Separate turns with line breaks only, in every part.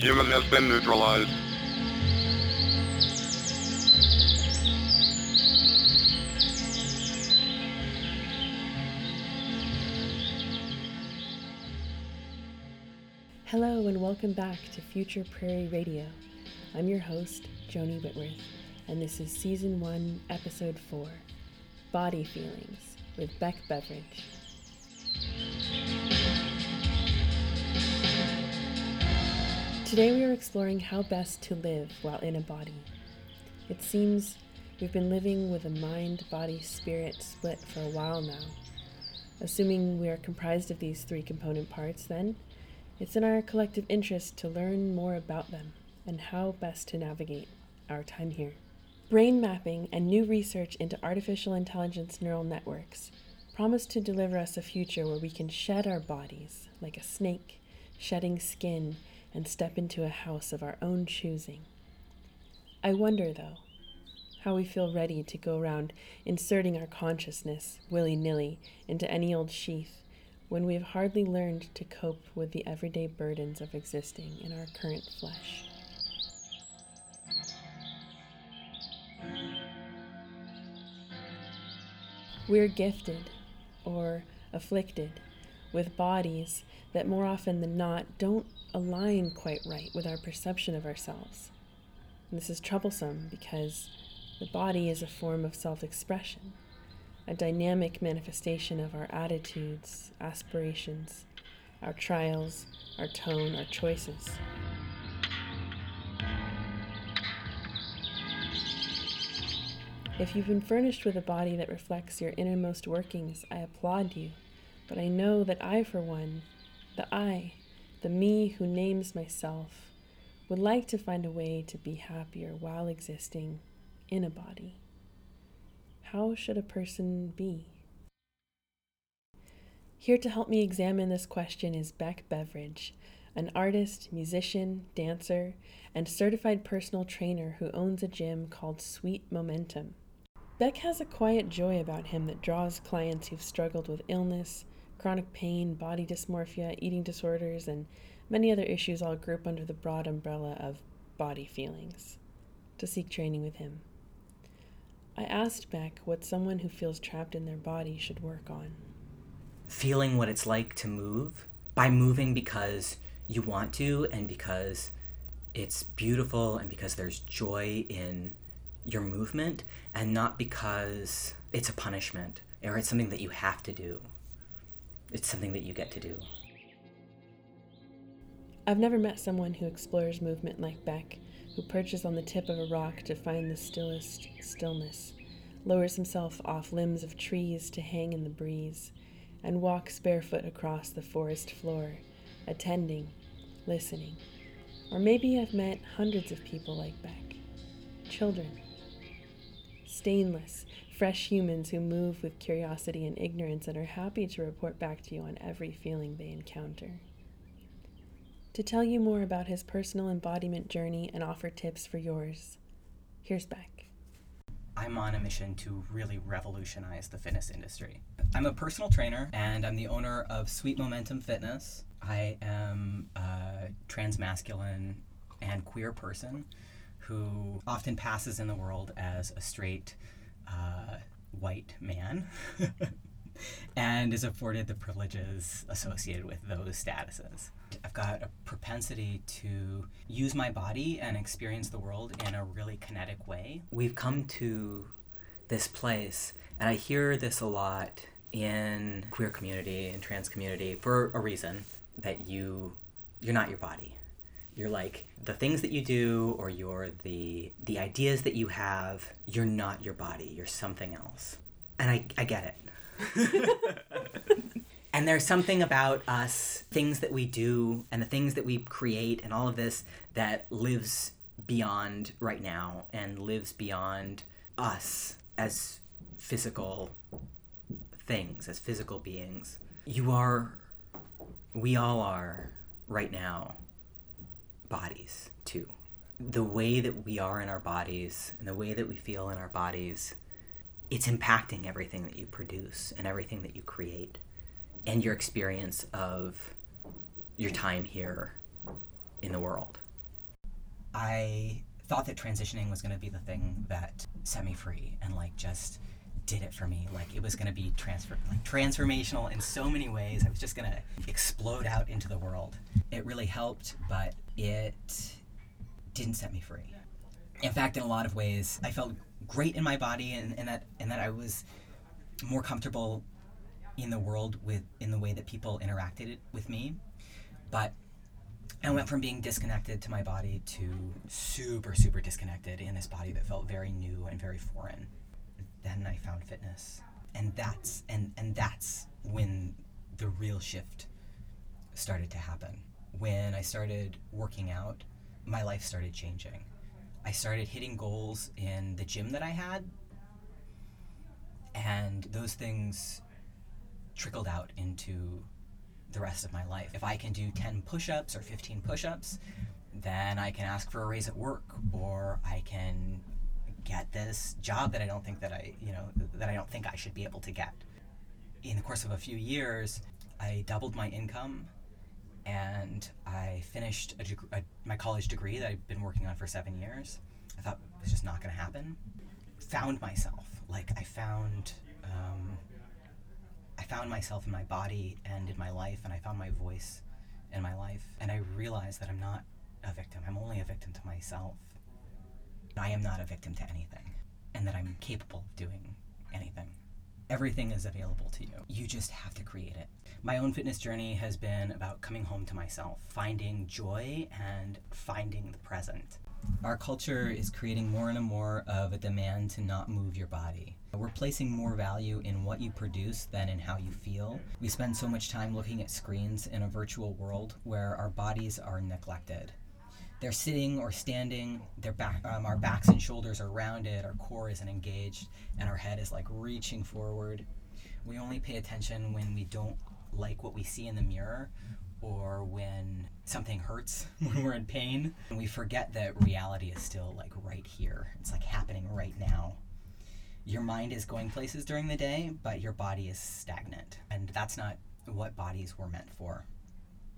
human has been neutralized.
Hello and welcome back to Future Prairie Radio. I'm your host, Joni Whitworth, and this is Season 1, Episode 4 Body Feelings with Beck Beveridge. Today we are exploring how best to live while in a body. It seems we've been living with a mind, body, spirit split for a while now. Assuming we are comprised of these three component parts, then, it's in our collective interest to learn more about them and how best to navigate our time here. Brain mapping and new research into artificial intelligence neural networks promise to deliver us a future where we can shed our bodies like a snake, shedding skin and step into a house of our own choosing. I wonder, though, how we feel ready to go around inserting our consciousness willy nilly into any old sheath when we have hardly learned to cope with the everyday burdens of existing in our current flesh. We are gifted, or afflicted, with bodies that more often than not don't align quite right with our perception of ourselves. And this is troublesome because the body is a form of self expression, a dynamic manifestation of our attitudes, aspirations, our trials, our tone, our choices. If you've been furnished with a body that reflects your innermost workings, I applaud you. But I know that I, for one, the I, the me who names myself, would like to find a way to be happier while existing in a body. How should a person be? Here to help me examine this question is Beck Beveridge, an artist, musician, dancer, and certified personal trainer who owns a gym called Sweet Momentum. Beck has a quiet joy about him that draws clients who've struggled with illness, chronic pain, body dysmorphia, eating disorders, and many other issues all group under the broad umbrella of body feelings to seek training with him. I asked Beck what someone who feels trapped in their body should work on.
Feeling what it's like to move by moving because you want to and because it's beautiful and because there's joy in your movement and not because it's a punishment or it's something that you have to do. It's something that you get to do.
I've never met someone who explores movement like Beck, who perches on the tip of a rock to find the stillest stillness, lowers himself off limbs of trees to hang in the breeze, and walks barefoot across the forest floor, attending, listening. Or maybe I've met hundreds of people like Beck. Children. Stainless, fresh humans who move with curiosity and ignorance and are happy to report back to you on every feeling they encounter. To tell you more about his personal embodiment journey and offer tips for yours, here's Beck.
I'm on a mission to really revolutionize the fitness industry. I'm a personal trainer and I'm the owner of Sweet Momentum Fitness. I am a transmasculine and queer person who often passes in the world as a straight uh, white man and is afforded the privileges associated with those statuses. I've got a propensity to use my body and experience the world in a really kinetic way. We've come to this place, and I hear this a lot in queer community and trans community for a reason that you you're not your body you're like the things that you do or you're the the ideas that you have you're not your body you're something else. And i i get it. And there's something about us things that we do and the things that we create and all of this that lives beyond right now and lives beyond us as physical things as physical beings. You are we all are right now bodies too. The way that we are in our bodies and the way that we feel in our bodies, it's impacting everything that you produce and everything that you create and your experience of your time here in the world. I thought that transitioning was going to be the thing that set me free and like just did it for me. Like it was going to be transfer like transformational in so many ways. I was just going to explode out into the world. It really helped, but it didn't set me free. In fact, in a lot of ways, I felt great in my body and, and that and that I was more comfortable in the world with in the way that people interacted with me. But I went from being disconnected to my body to super, super disconnected in this body that felt very new and very foreign. Then I found fitness. And that's and, and that's when the real shift started to happen. When I started working out, my life started changing. I started hitting goals in the gym that I had, and those things trickled out into the rest of my life. If I can do 10 push ups or 15 push ups, then I can ask for a raise at work or I can get this job that I don't think that I, you know, that I don't think I should be able to get. In the course of a few years, I doubled my income and I finished a deg- a, my college degree that I've been working on for seven years. I thought it was just not going to happen. Found myself. Like, I found. Um, I found myself in my body and in my life, and I found my voice in my life. And I realized that I'm not a victim. I'm only a victim to myself. I am not a victim to anything, and that I'm capable of doing anything. Everything is available to you. You just have to create it. My own fitness journey has been about coming home to myself, finding joy and finding the present. Our culture is creating more and more of a demand to not move your body. We're placing more value in what you produce than in how you feel. We spend so much time looking at screens in a virtual world where our bodies are neglected. They're sitting or standing, their back, um, our backs and shoulders are rounded, our core isn't engaged, and our head is like reaching forward. We only pay attention when we don't like what we see in the mirror or when something hurts, when we're in pain. And we forget that reality is still like right here. It's like happening right now. Your mind is going places during the day, but your body is stagnant. And that's not what bodies were meant for.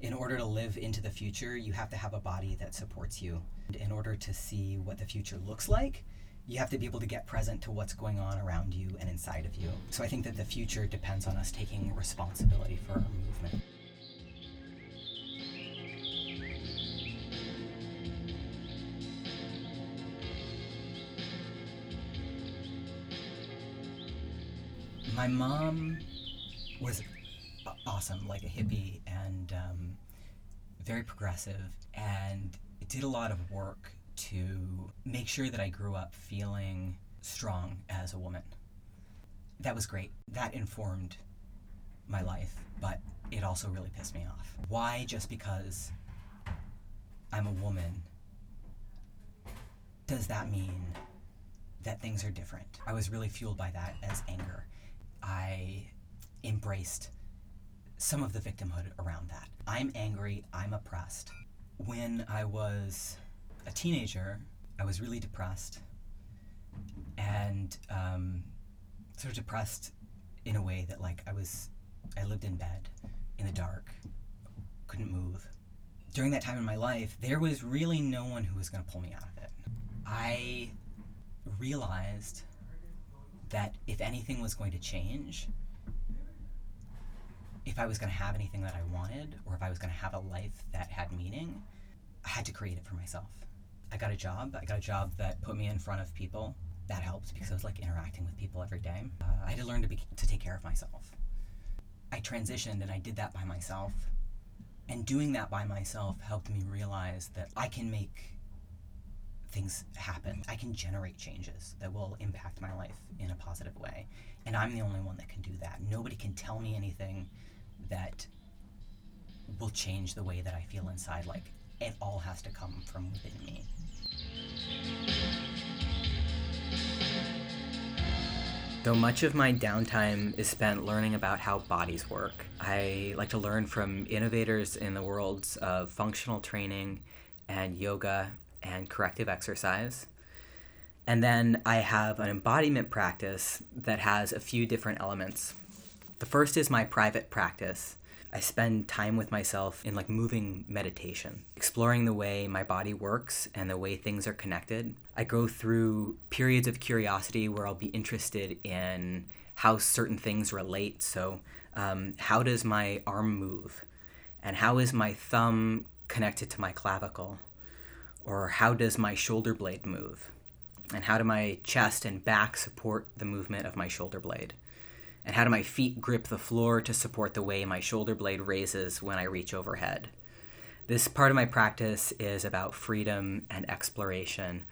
In order to live into the future, you have to have a body that supports you. And in order to see what the future looks like, you have to be able to get present to what's going on around you and inside of you. So I think that the future depends on us taking responsibility for our movement. My mom was awesome, like a hippie and um, very progressive, and it did a lot of work to make sure that I grew up feeling strong as a woman. That was great. That informed my life, but it also really pissed me off. Why just because I'm a woman does that mean that things are different? I was really fueled by that as anger. I embraced some of the victimhood around that. I'm angry, I'm oppressed. When I was a teenager, I was really depressed and um, sort of depressed in a way that, like, I was, I lived in bed in the dark, couldn't move. During that time in my life, there was really no one who was going to pull me out of it. I realized that if anything was going to change, if I was going to have anything that I wanted, or if I was going to have a life that had meaning, I had to create it for myself. I got a job. I got a job that put me in front of people. That helped because I was like interacting with people every day. Uh, I had to learn to be to take care of myself. I transitioned and I did that by myself. And doing that by myself helped me realize that I can make things happen. I can generate changes that will impact my life in a positive way. And I'm the only one that can do that. Nobody can tell me anything that will change the way that I feel inside. Like, it all has to come from within me. Though much of my downtime is spent learning about how bodies work, I like to learn from innovators in the worlds of functional training and yoga and corrective exercise. And then I have an embodiment practice that has a few different elements. The first is my private practice. I spend time with myself in like moving meditation, exploring the way my body works and the way things are connected. I go through periods of curiosity where I'll be interested in how certain things relate. So, um, how does my arm move? And how is my thumb connected to my clavicle? Or how does my shoulder blade move? And how do my chest and back support the movement of my shoulder blade? And how do my feet grip the floor to support the way my shoulder blade raises when I reach overhead? This part of my practice is about freedom and exploration.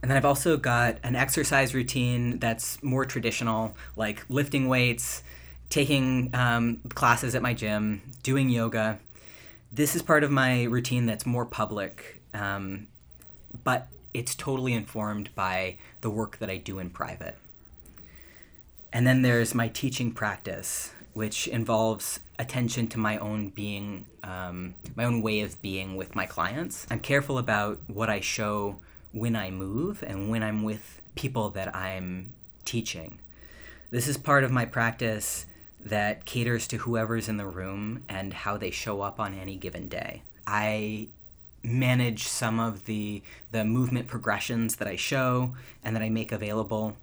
And then I've also got an exercise routine that's more traditional, like lifting weights, taking um, classes at my gym, doing yoga. This is part of my routine that's more public, um, but it's totally informed by the work that I do in private. And then there's my teaching practice, which involves attention to my own being, um, my own way of being with my clients. I'm careful about what I show when I move and when I'm with people that I'm teaching. This is part of my practice that caters to whoever's in the room and how they show up on any given day. I manage some of the the movement progressions that I show and that I make available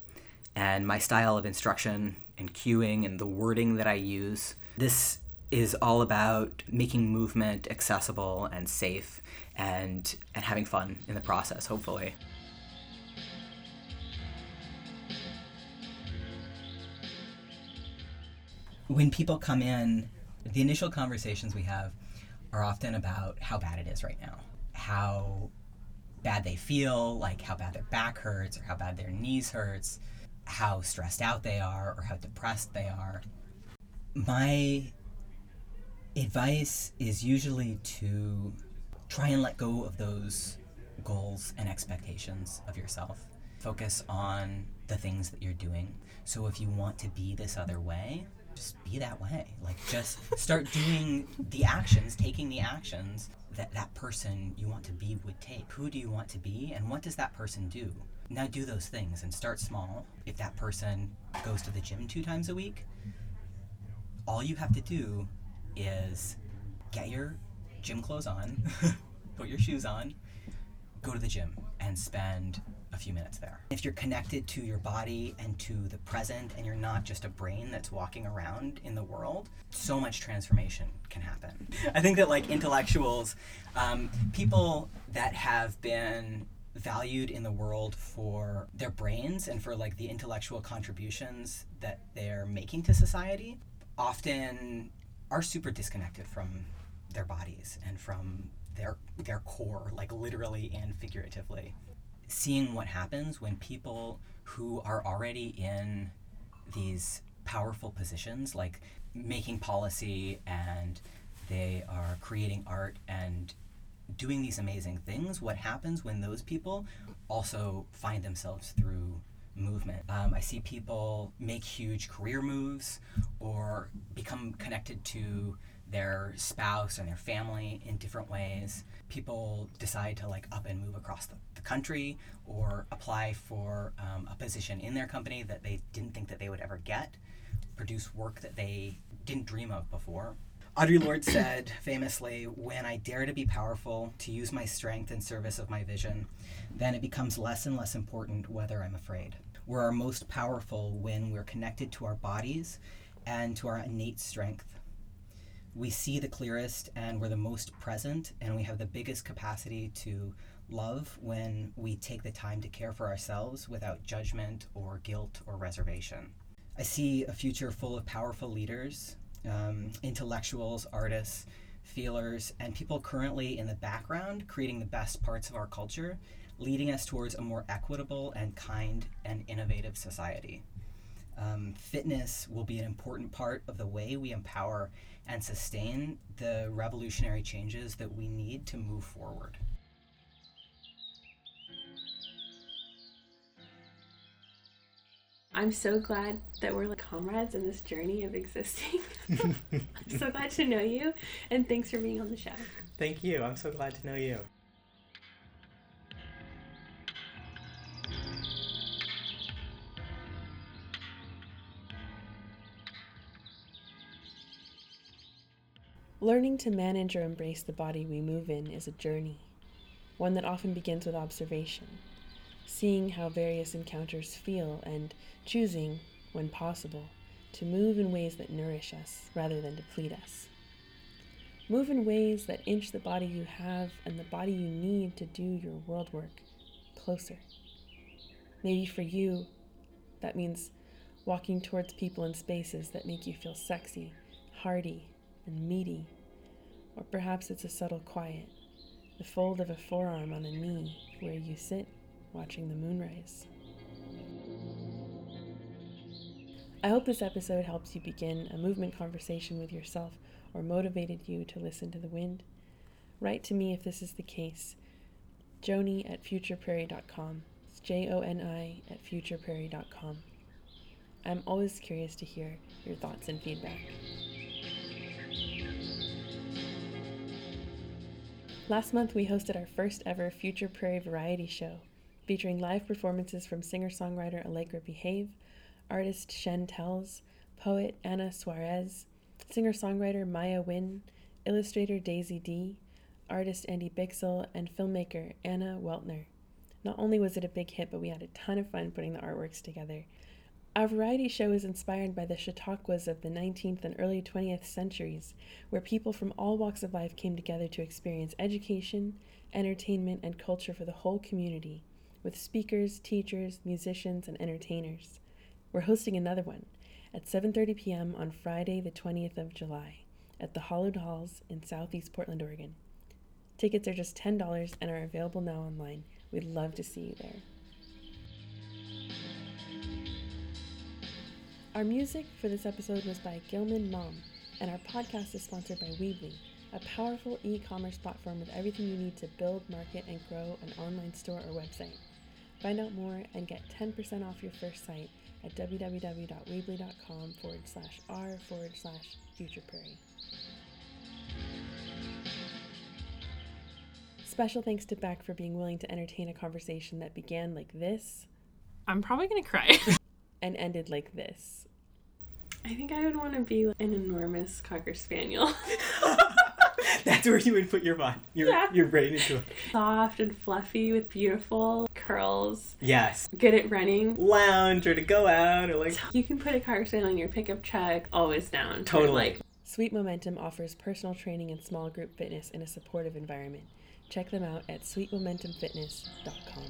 and my style of instruction and cueing and the wording that I use. This is all about making movement accessible and safe and and having fun in the process, hopefully. When people come in, the initial conversations we have are often about how bad it is right now, how bad they feel, like how bad their back hurts or how bad their knees hurts, how stressed out they are or how depressed they are. My advice is usually to try and let go of those goals and expectations of yourself. Focus on the things that you're doing. So if you want to be this other way, just be that way. Like just start doing the actions, taking the actions that that person you want to be would take. Who do you want to be and what does that person do? Now do those things and start small. If that person goes to the gym two times a week, all you have to do is get your gym clothes on, put your shoes on, go to the gym and spend a few minutes there. If you're connected to your body and to the present and you're not just a brain that's walking around in the world, so much transformation can happen. I think that like intellectuals, um, people that have been valued in the world for their brains and for like the intellectual contributions that they're making to society often are super disconnected from their bodies and from their their core like literally and figuratively. Seeing what happens when people who are already in these powerful positions like making policy and they are creating art and doing these amazing things, what happens when those people also find themselves through movement? Um, I see people make huge career moves or become connected to their spouse and their family in different ways. People decide to like up and move across the, the country or apply for um, a position in their company that they didn't think that they would ever get, produce work that they didn't dream of before. Audre Lorde said famously, When I dare to be powerful, to use my strength in service of my vision, then it becomes less and less important whether I'm afraid. We're our most powerful when we're connected to our bodies and to our innate strength. We see the clearest and we're the most present, and we have the biggest capacity to love when we take the time to care for ourselves without judgment or guilt or reservation. I see a future full of powerful leaders um, intellectuals, artists, feelers, and people currently in the background creating the best parts of our culture, leading us towards a more equitable and kind and innovative society. Um, fitness will be an important part of the way we empower and sustain the revolutionary changes that we need to move forward.
I'm so glad that we're like comrades in this journey of existing. I'm so glad to know you, and thanks for being on the show.
Thank you. I'm so glad to know you.
Learning to manage or embrace the body we move in is a journey, one that often begins with observation, seeing how various encounters feel and choosing, when possible, to move in ways that nourish us rather than deplete us. Move in ways that inch the body you have and the body you need to do your world work closer. Maybe for you, that means walking towards people and spaces that make you feel sexy, hearty, and meaty. Or perhaps it's a subtle quiet, the fold of a forearm on a knee where you sit watching the moonrise. I hope this episode helps you begin a movement conversation with yourself or motivated you to listen to the wind. Write to me if this is the case. Joni at futureprairie.com. It's J O N I at futureprairie.com. I'm always curious to hear your thoughts and feedback. Last month, we hosted our first ever Future Prairie variety show, featuring live performances from singer songwriter Allegra Behave, artist Shen Tells, poet Anna Suarez, singer songwriter Maya Wynn, illustrator Daisy D, artist Andy Bixel, and filmmaker Anna Weltner. Not only was it a big hit, but we had a ton of fun putting the artworks together. Our variety show is inspired by the Chautauquas of the 19th and early 20th centuries, where people from all walks of life came together to experience education, entertainment, and culture for the whole community, with speakers, teachers, musicians, and entertainers. We're hosting another one at 7:30 p.m. on Friday, the 20th of July, at the Hallowed Halls in Southeast Portland, Oregon. Tickets are just $10 and are available now online. We'd love to see you there. Our music for this episode was by Gilman Mom, and our podcast is sponsored by Weebly, a powerful e commerce platform with everything you need to build, market, and grow an online store or website. Find out more and get 10% off your first site at www.weebly.com forward slash r forward slash future prairie. Special thanks to Beck for being willing to entertain a conversation that began like this
I'm probably gonna cry.
and ended like this.
I think I would want to be an enormous cocker spaniel,
That's where you would put your body, your
Yeah.
your brain into it.
soft and fluffy with beautiful curls,
Yes.
good at running.
Lounge or to go out or like
You can put a car spaniel on your pickup truck, always down.
Totally.
Like
Sweet Momentum offers personal training and small group fitness in a supportive environment. Check them out at sweetmomentumfitness.com.